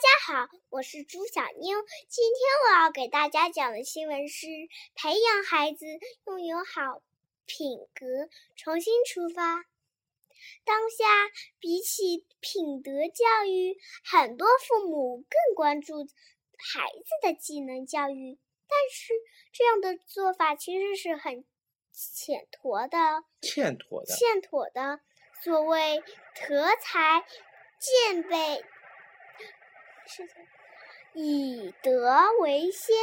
家好，我是朱小妞。今天我要给大家讲的新闻是：培养孩子拥有好品格，重新出发。当下，比起品德教育，很多父母更关注孩子的技能教育。但是，这样的做法其实是很欠妥的。欠妥的。欠妥的。所谓“德才兼备”。是的，以德为先。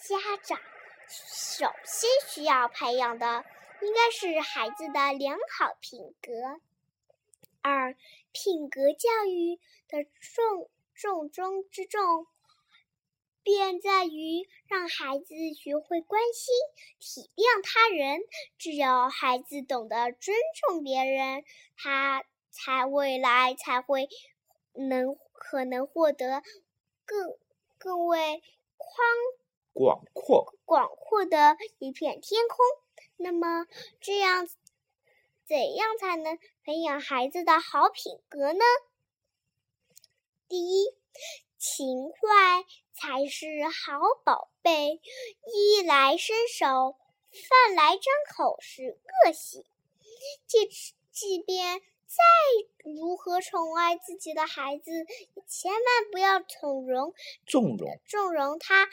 家长首先需要培养的，应该是孩子的良好品格。二，品格教育的重重中之重，便在于让孩子学会关心、体谅他人。只有孩子懂得尊重别人，他才未来才会能。可能获得更更为宽广阔广阔的一片天空。那么，这样怎样才能培养孩子的好品格呢？第一，勤快才是好宝贝。衣来伸手，饭来张口是恶习。即即便。再如何宠爱自己的孩子，千万不要纵容、纵容、纵容他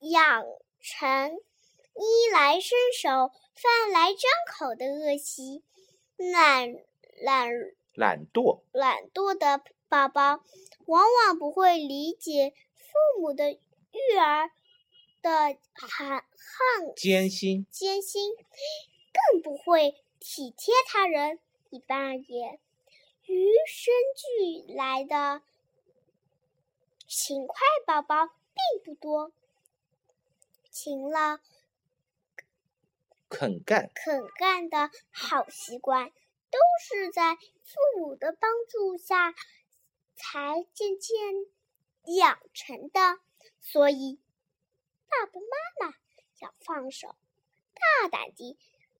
养成衣来伸手、饭来张口的恶习。懒懒懒惰懒惰的宝宝，往往不会理解父母的育儿的含恨艰辛艰辛，更不会体贴他人。一般而言，与生俱来的勤快宝宝并不多。勤劳、肯干、肯干的好习惯，都是在父母的帮助下才渐渐养成的。所以，爸爸妈妈要放手，大胆地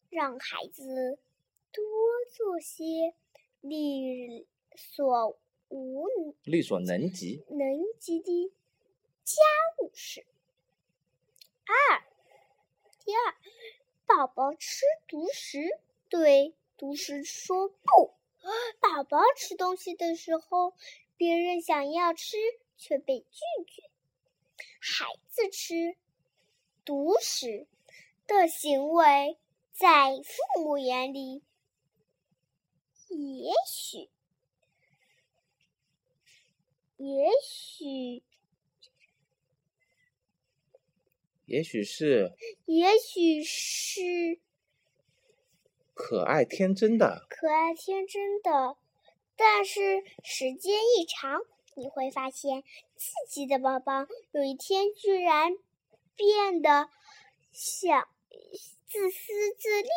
让孩子。多做些力所无、力所能及、能及的家务事。二，第二，宝宝吃独食，对独食说不。宝宝吃东西的时候，别人想要吃却被拒绝。孩子吃独食的行为，在父母眼里。也许，也许，也许是，也许是可爱天真的，可爱天真的。但是时间一长，你会发现自己的宝宝有一天居然变得像。自私自利，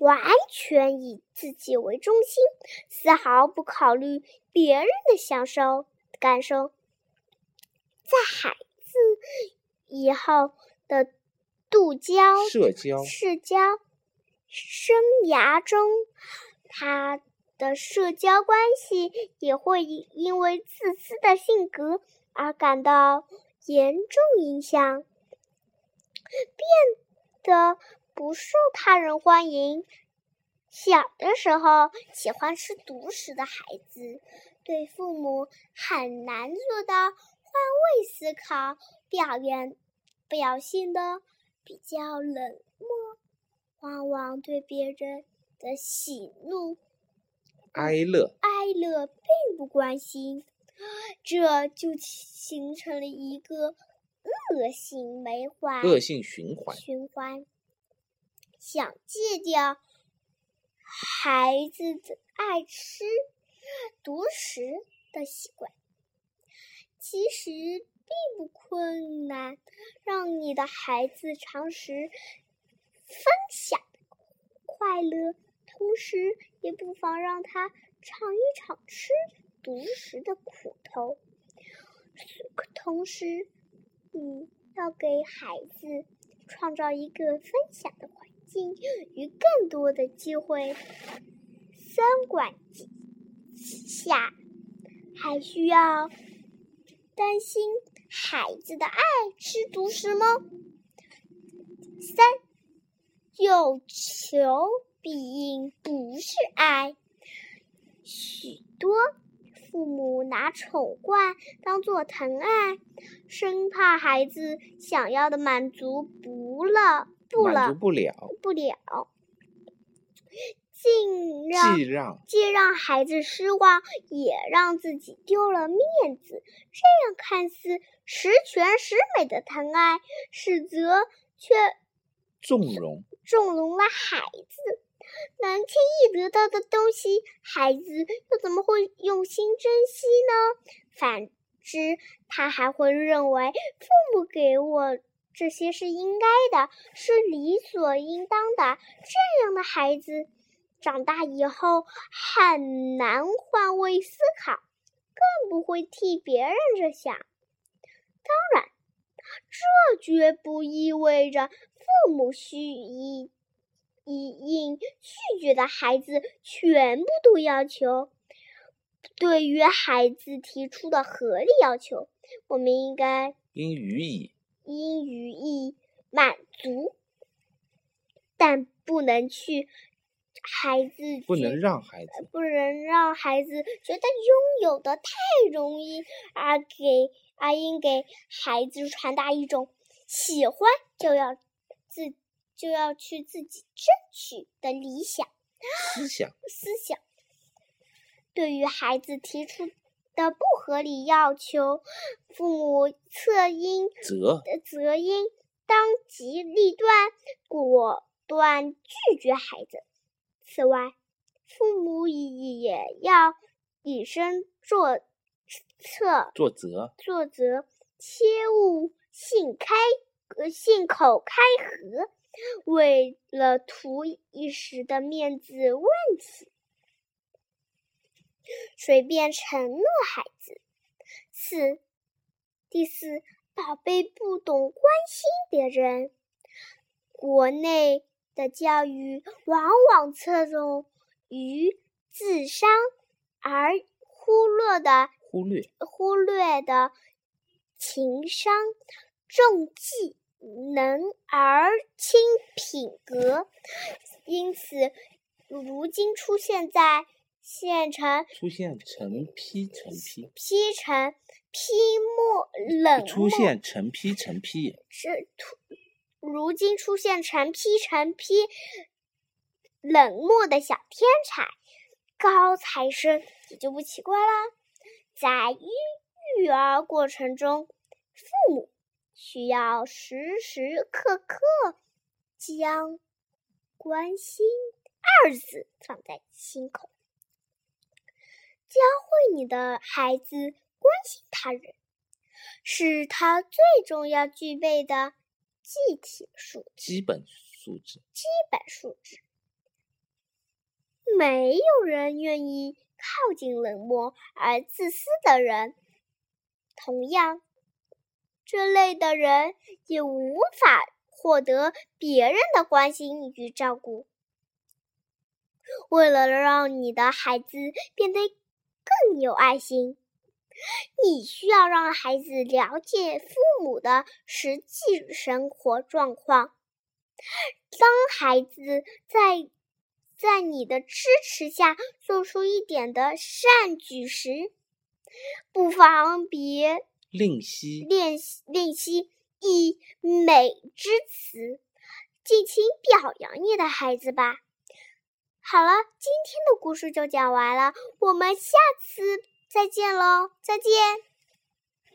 完全以自己为中心，丝毫不考虑别人的享受感受。在孩子以后的社交、社交生涯中，他的社交关系也会因为自私的性格而感到严重影响，变得。不受他人欢迎。小的时候喜欢吃独食的孩子，对父母很难做到换位思考，表现表现的比较冷漠，往往对别人的喜怒哀乐哀乐并不关心，这就形成了一个恶性循环。恶性循环。循环。想戒掉孩子的爱吃独食的习惯，其实并不困难。让你的孩子尝试分享快乐，同时也不妨让他尝一尝吃独食的苦头。同时，你要给孩子创造一个分享的环境。与更多的机会，三管齐下，还需要担心孩子的爱吃独食吗？三，有求必应不是爱。许多父母拿宠惯当做疼爱，生怕孩子想要的满足不了，不了，满足不了，不了。既让既让孩子失望，也让自己丢了面子。这样看似十全十美的疼爱，实则却纵容，纵容了孩子。能轻易得到的东西，孩子又怎么会用心珍惜呢？反之，他还会认为父母给我这些是应该的，是理所应当的。这样的孩子。长大以后很难换位思考，更不会替别人着想。当然，这绝不意味着父母需以以应拒绝的孩子全部都要求。对于孩子提出的合理要求，我们应该应予以应予以满足，但不能去。孩子不能让孩子，不能让孩子觉得拥有的太容易，而给而应给孩子传达一种喜欢就要自就要去自己争取的理想思想思想。对于孩子提出的不合理要求，父母侧应责责应当机立断，果断拒绝孩子。此外，父母也要以身作则，作则，作则，切勿信开呃信口开河，为了图一时的面子问题，随便承诺孩子。四，第四，宝贝不懂关心别人，国内。的教育往往侧重于智商，而忽略的忽略忽略的情商，重技能而轻品格。因此，如今出现在县城出现成批成批批成批墨冷出现成批成批是突。如今出现成批成批冷漠的小天才、高材生，也就不奇怪了。在育育儿过程中，父母需要时时刻刻将“关心”二字放在心口，教会你的孩子关心他人，是他最重要具备的。具体素基本素质，基本素质，没有人愿意靠近冷漠而自私的人。同样，这类的人也无法获得别人的关心与照顾。为了让你的孩子变得更有爱心。你需要让孩子了解父母的实际生活状况。当孩子在在你的支持下做出一点的善举时，不妨别吝惜吝吝惜溢美之词，尽情表扬你的孩子吧。好了，今天的故事就讲完了，我们下次。再见喽，再见。